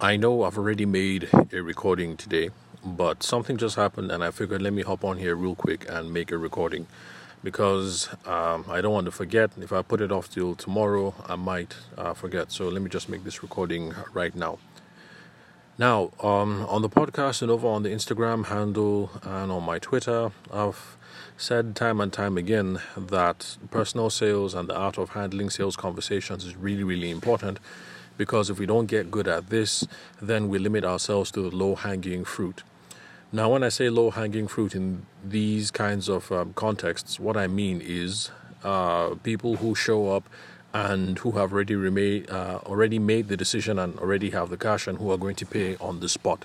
I know I've already made a recording today, but something just happened, and I figured let me hop on here real quick and make a recording because um, I don't want to forget. If I put it off till tomorrow, I might uh, forget. So let me just make this recording right now. Now, um, on the podcast and over on the Instagram handle and on my Twitter, I've said time and time again that personal sales and the art of handling sales conversations is really, really important because if we don't get good at this, then we limit ourselves to the low hanging fruit. Now, when I say low hanging fruit in these kinds of um, contexts, what I mean is uh, people who show up and who have already remade, uh, already made the decision and already have the cash and who are going to pay on the spot.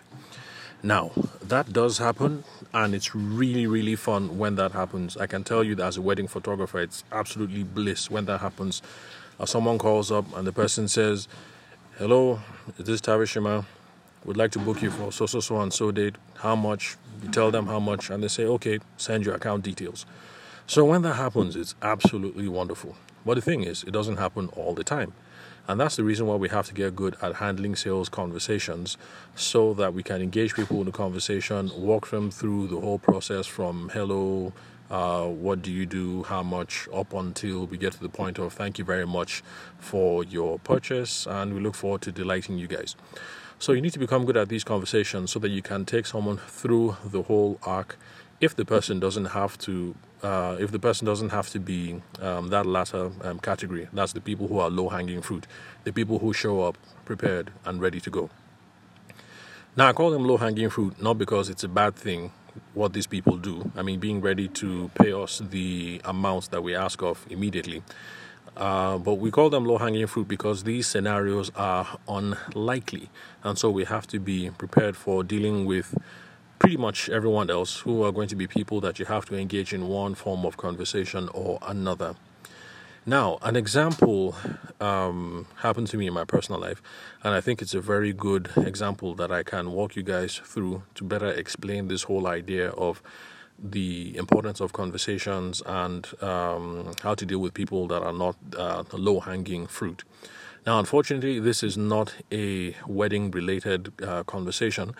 Now, that does happen, and it's really, really fun when that happens. I can tell you that as a wedding photographer, it's absolutely bliss when that happens. Uh, someone calls up and the person says, Hello, this is this Tavishima? Would like to book you for so, so, so, and so date. How much? You tell them how much, and they say, Okay, send your account details. So, when that happens, it's absolutely wonderful. But the thing is, it doesn't happen all the time. And that's the reason why we have to get good at handling sales conversations so that we can engage people in the conversation, walk them through the whole process from hello, uh, what do you do, how much, up until we get to the point of thank you very much for your purchase, and we look forward to delighting you guys. So you need to become good at these conversations so that you can take someone through the whole arc if the person doesn't have to uh, if the person doesn't have to be um, that latter um, category, that's the people who are low hanging fruit, the people who show up prepared and ready to go. Now, I call them low hanging fruit not because it's a bad thing what these people do. I mean, being ready to pay us the amounts that we ask of immediately. Uh, but we call them low hanging fruit because these scenarios are unlikely. And so we have to be prepared for dealing with pretty much everyone else who are going to be people that you have to engage in one form of conversation or another. Now, an example um, happened to me in my personal life, and I think it's a very good example that I can walk you guys through to better explain this whole idea of the importance of conversations and um, how to deal with people that are not uh, low hanging fruit. Now, unfortunately, this is not a wedding related uh, conversation,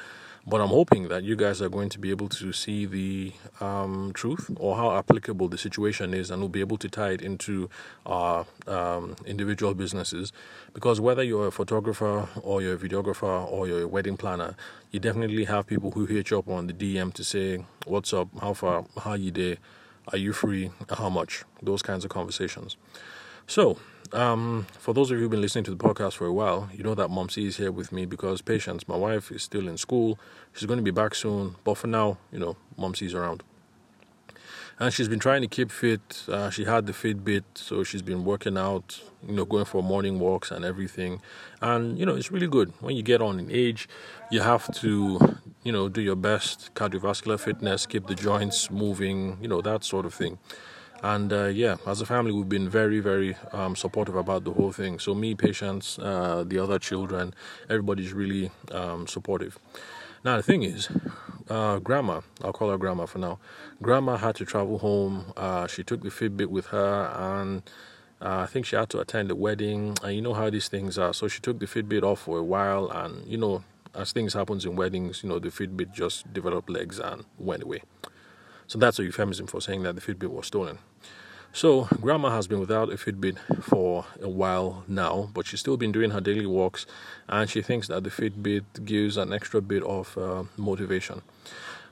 but I'm hoping that you guys are going to be able to see the um, truth or how applicable the situation is and we'll be able to tie it into our um, individual businesses. Because whether you're a photographer or you're a videographer or you're a wedding planner, you definitely have people who hit you up on the DM to say, What's up? How far? How you there? Are you free? How much? Those kinds of conversations. So, um, for those of you who've been listening to the podcast for a while, you know that Momsy is here with me because patience, my wife, is still in school. She's going to be back soon, but for now, you know, Momsy's around. And she's been trying to keep fit. Uh, she had the Fitbit, so she's been working out, you know, going for morning walks and everything. And, you know, it's really good. When you get on in age, you have to, you know, do your best cardiovascular fitness, keep the joints moving, you know, that sort of thing. And uh, yeah, as a family, we've been very, very um, supportive about the whole thing. So, me, Patience, uh, the other children, everybody's really um, supportive. Now, the thing is, uh, Grandma, I'll call her Grandma for now. Grandma had to travel home. Uh, she took the Fitbit with her, and uh, I think she had to attend the wedding. And you know how these things are. So, she took the Fitbit off for a while, and you know, as things happens in weddings, you know, the Fitbit just developed legs and went away. So that's a euphemism for saying that the Fitbit was stolen. So, Grandma has been without a Fitbit for a while now, but she's still been doing her daily walks, and she thinks that the Fitbit gives an extra bit of uh, motivation.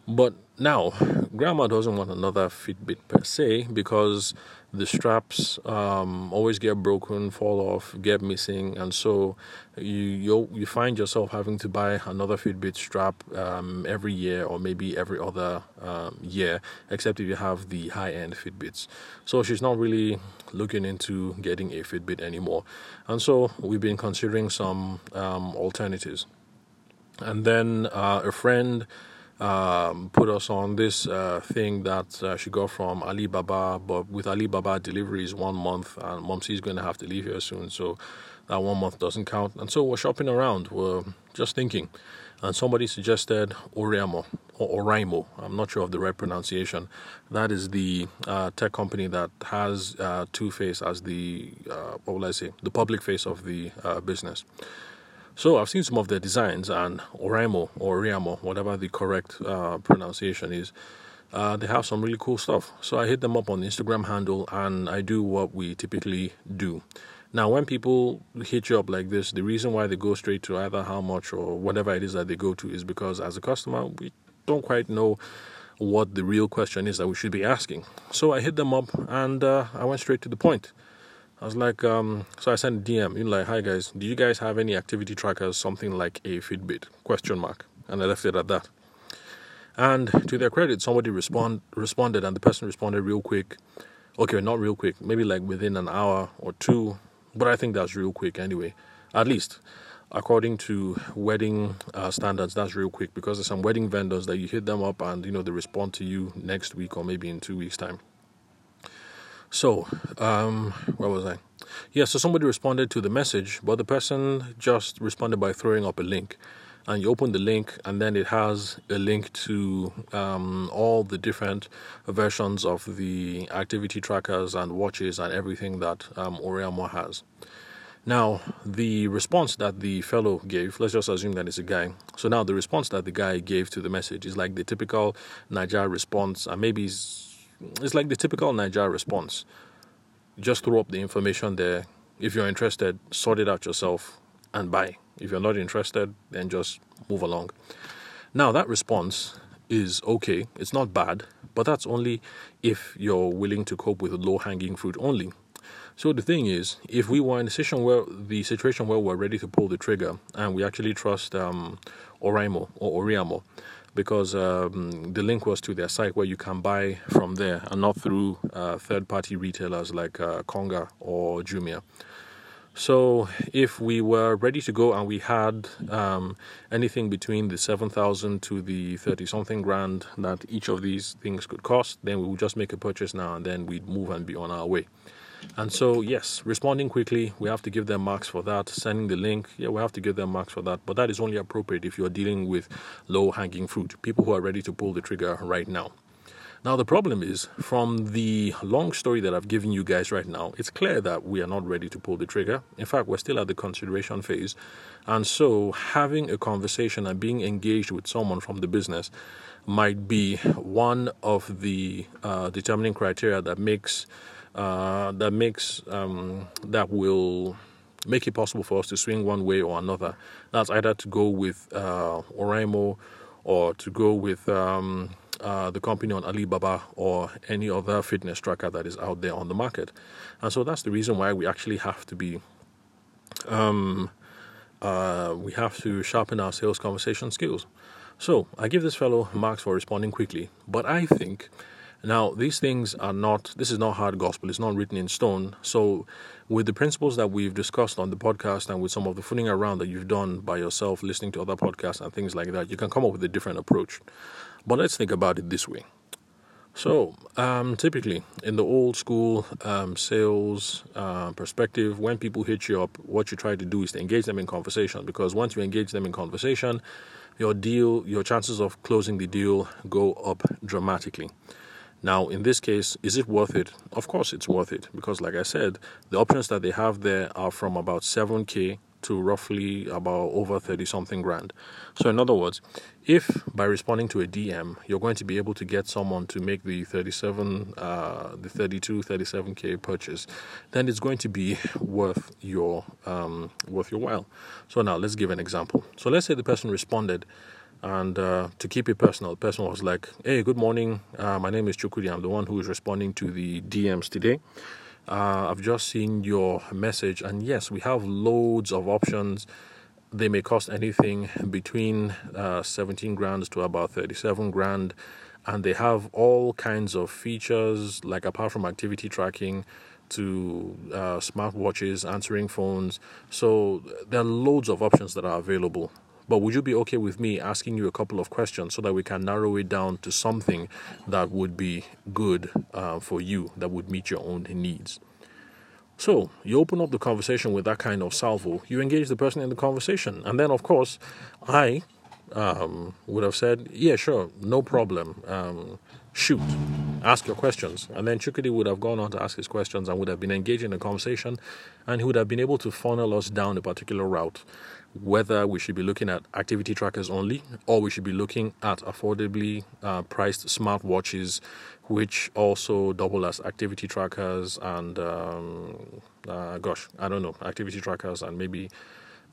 But now, Grandma doesn't want another Fitbit per se because the straps um, always get broken, fall off, get missing, and so you you find yourself having to buy another Fitbit strap um, every year or maybe every other um, year, except if you have the high end Fitbits. So she's not really looking into getting a Fitbit anymore, and so we've been considering some um, alternatives. And then uh, a friend um, put us on this uh, thing that uh, she got from Alibaba, but with Alibaba deliveries one month, and Mom is going to have to leave here soon, so that one month doesn't count. And so we're shopping around, we're just thinking, and somebody suggested Oremo or Oraimo. I'm not sure of the right pronunciation. That is the uh, tech company that has uh, Two Face as the uh, what will I say, the public face of the uh, business. So I've seen some of their designs, and Oraimo or Oriamo, whatever the correct uh, pronunciation is, uh, they have some really cool stuff. So I hit them up on the Instagram handle, and I do what we typically do. Now, when people hit you up like this, the reason why they go straight to either how much or whatever it is that they go to is because as a customer, we don't quite know what the real question is that we should be asking. So I hit them up and uh, I went straight to the point. I was like, um, so I sent a DM, you know, like, hi guys, do you guys have any activity trackers, something like a Fitbit? Question mark. And I left it at that. And to their credit, somebody respond responded, and the person responded real quick. Okay, not real quick, maybe like within an hour or two, but I think that's real quick anyway. At least according to wedding uh, standards, that's real quick because there's some wedding vendors that you hit them up and you know they respond to you next week or maybe in two weeks' time. So, um, where was I? Yeah, so somebody responded to the message, but the person just responded by throwing up a link. And you open the link, and then it has a link to um, all the different versions of the activity trackers and watches and everything that um, Oriamo has. Now, the response that the fellow gave, let's just assume that it's a guy. So now the response that the guy gave to the message is like the typical Naija response, and maybe it's, like the typical Naija response. Just throw up the information there. If you're interested, sort it out yourself and buy. If you're not interested, then just move along. Now, that response is okay, it's not bad, but that's only if you're willing to cope with low hanging fruit only. So the thing is, if we were in a situation where the situation where we're ready to pull the trigger and we actually trust um, Oraimo or Oriamo, because um, the link was to their site where you can buy from there and not through uh, third-party retailers like uh, Konga or Jumia. So if we were ready to go and we had um, anything between the 7,000 to the 30 something grand that each of these things could cost, then we would just make a purchase now and then we'd move and be on our way. And so, yes, responding quickly, we have to give them marks for that. Sending the link, yeah, we have to give them marks for that. But that is only appropriate if you're dealing with low hanging fruit, people who are ready to pull the trigger right now. Now, the problem is from the long story that I've given you guys right now, it's clear that we are not ready to pull the trigger. In fact, we're still at the consideration phase. And so, having a conversation and being engaged with someone from the business might be one of the uh, determining criteria that makes uh, that makes um, that will make it possible for us to swing one way or another. That's either to go with uh, Oraimo or to go with um, uh, the company on Alibaba or any other fitness tracker that is out there on the market. And so that's the reason why we actually have to be. Um, uh, we have to sharpen our sales conversation skills. So I give this fellow marks for responding quickly, but I think now, these things are not, this is not hard gospel, it's not written in stone. So, with the principles that we've discussed on the podcast and with some of the fooling around that you've done by yourself, listening to other podcasts and things like that, you can come up with a different approach. But let's think about it this way. So, um, typically in the old school um, sales uh, perspective, when people hit you up, what you try to do is to engage them in conversation because once you engage them in conversation, your deal, your chances of closing the deal go up dramatically. Now, in this case, is it worth it? Of course, it's worth it because, like I said, the options that they have there are from about 7k to roughly about over 30 something grand. So, in other words, if by responding to a DM you're going to be able to get someone to make the 37, uh, the 32, 37k purchase, then it's going to be worth your um, worth your while. So now let's give an example. So let's say the person responded and uh, to keep it personal, the person was like, Hey, good morning. Uh, my name is Chukwudi. I'm the one who is responding to the DMs today. Uh, I've just seen your message, and yes, we have loads of options. They may cost anything between uh, 17 grand to about 37 grand, and they have all kinds of features, like apart from activity tracking to uh, smartwatches, answering phones. So there are loads of options that are available. But would you be okay with me asking you a couple of questions so that we can narrow it down to something that would be good uh, for you, that would meet your own needs? So you open up the conversation with that kind of salvo, you engage the person in the conversation, and then, of course, I um, would have said, "Yeah, sure, no problem. Um, shoot, ask your questions." And then Chukwudi would have gone on to ask his questions and would have been engaged in a conversation, and he would have been able to funnel us down a particular route. Whether we should be looking at activity trackers only, or we should be looking at affordably uh, priced smartwatches, which also double as activity trackers and um, uh, gosh, I don't know, activity trackers and maybe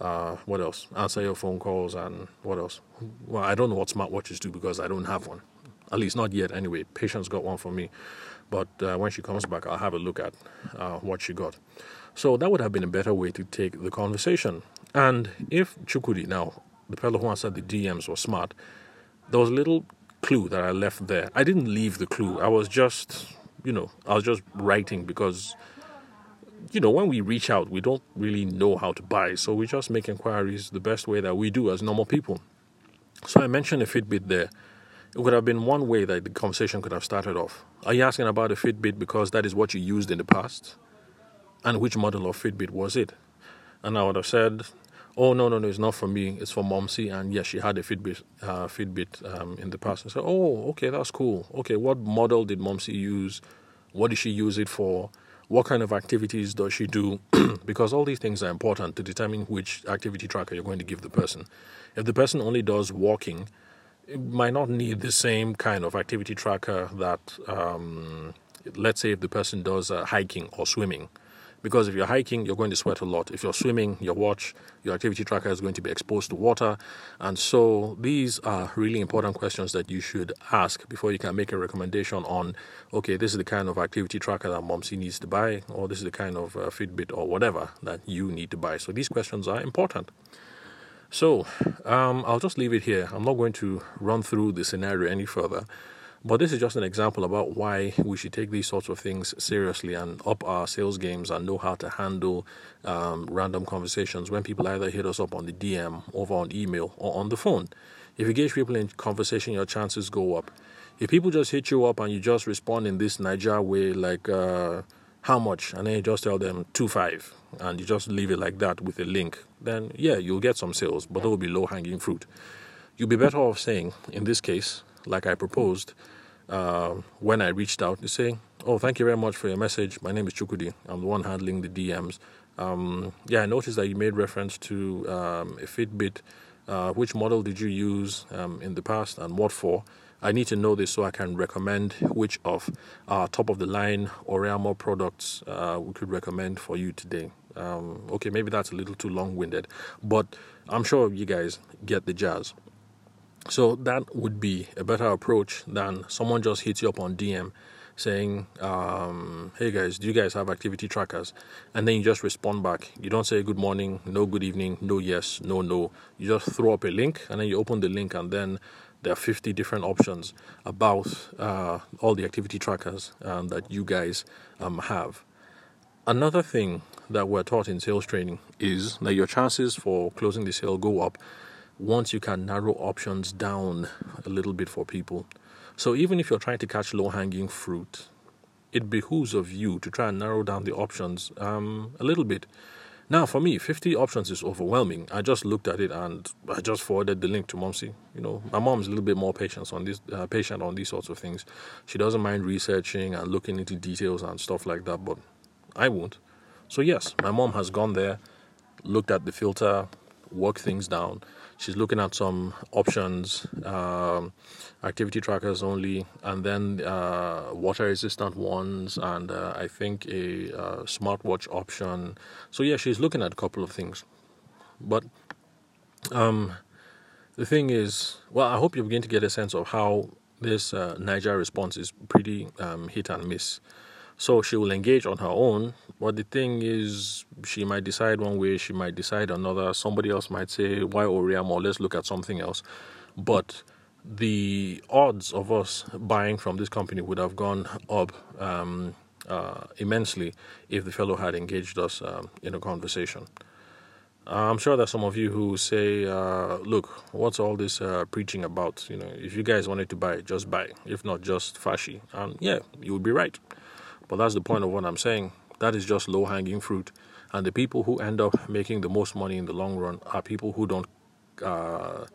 uh, what else? Answer your phone calls and what else? Well, I don't know what smartwatches do because I don't have one. At least not yet, anyway. Patience got one for me. But uh, when she comes back, I'll have a look at uh, what she got. So that would have been a better way to take the conversation. And if Chukwudi, now, the fellow who answered the DMs was smart, there was a little clue that I left there. I didn't leave the clue. I was just, you know, I was just writing because you know, when we reach out, we don't really know how to buy. So we just make inquiries the best way that we do as normal people. So I mentioned a Fitbit there. It would have been one way that the conversation could have started off. Are you asking about a Fitbit because that is what you used in the past? And which model of Fitbit was it? And I would have said, oh, no, no, no, it's not for me. It's for Momsy. And yes, she had a Fitbit, uh, Fitbit um, in the past. I said, oh, okay, that's cool. Okay, what model did Momsy use? What did she use it for? What kind of activities does she do? because all these things are important to determine which activity tracker you're going to give the person. If the person only does walking, it might not need the same kind of activity tracker that, um, let's say, if the person does uh, hiking or swimming. Because if you're hiking, you're going to sweat a lot. If you're swimming, your watch, your activity tracker is going to be exposed to water. And so these are really important questions that you should ask before you can make a recommendation on, okay, this is the kind of activity tracker that Momsy needs to buy, or this is the kind of uh, Fitbit or whatever that you need to buy. So these questions are important. So um, I'll just leave it here. I'm not going to run through the scenario any further. But this is just an example about why we should take these sorts of things seriously and up our sales games and know how to handle um, random conversations when people either hit us up on the DM, over on email, or on the phone. If you engage people in conversation, your chances go up. If people just hit you up and you just respond in this Naija way, like uh, how much, and then you just tell them two five, and you just leave it like that with a link, then yeah, you'll get some sales, but that will be low hanging fruit. You'll be better off saying, in this case, like I proposed uh, when I reached out to say, Oh, thank you very much for your message. My name is Chukwudi. I'm the one handling the DMs. Um, yeah, I noticed that you made reference to um, a Fitbit. Uh, which model did you use um, in the past and what for? I need to know this so I can recommend which of our top of the line Oreamo products uh, we could recommend for you today. Um, okay, maybe that's a little too long winded, but I'm sure you guys get the jazz. So that would be a better approach than someone just hits you up on DM saying, um, "Hey guys, do you guys have activity trackers?" And then you just respond back. You don't say good morning, no good evening, no yes, no no. You just throw up a link and then you open the link and then there are 50 different options about uh, all the activity trackers um, that you guys um, have. Another thing that we're taught in sales training is that your chances for closing the sale go up once you can narrow options down a little bit for people. So even if you're trying to catch low hanging fruit, it behooves of you to try and narrow down the options um, a little bit. Now, for me, 50 options is overwhelming. I just looked at it and I just forwarded the link to Momsy. You know, my mom's a little bit more patient on this, uh, patient on these sorts of things. She doesn't mind researching and looking into details and stuff like that, but I won't. So yes, my mom has gone there, looked at the filter, worked things down, she's looking at some options, um, activity trackers only, and then uh, water resistant ones, and uh, I think a uh, smartwatch option. So yeah, she's looking at a couple of things, but um, the thing is, well, I hope you begin to get a sense of how this uh, Naija response is pretty um, hit and miss. So she will engage on her own. But the thing is, she might decide one way, she might decide another. Somebody else might say, why Oreamo? Let's look at something else. But the odds of us buying from this company would have gone up um, uh, immensely if the fellow had engaged us um, in a conversation. I'm sure there's some of you who say, uh, look, what's all this uh, preaching about? You know, if you guys wanted to buy, just buy. If not, just fashy. And yeah, you would be right. But that's the point of what I'm saying. That is just low hanging fruit. And the people who end up making the most money in the long run are people who don't uh,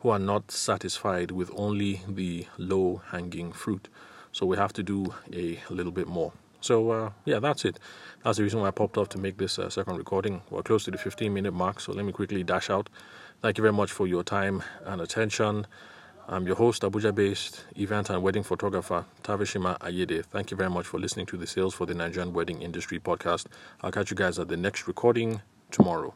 who are not satisfied with only the low hanging fruit. So we have to do a little bit more. So uh, yeah, that's it. That's the reason why I popped off to make this uh, second recording. We're close to the 15 minute mark, so let me quickly dash out. Thank you very much for your time and attention. I'm your host, Abuja based event and wedding photographer, Tavishima Ayede. Thank you very much for listening to the Sales for the Nigerian Wedding Industry podcast. I'll catch you guys at the next recording tomorrow.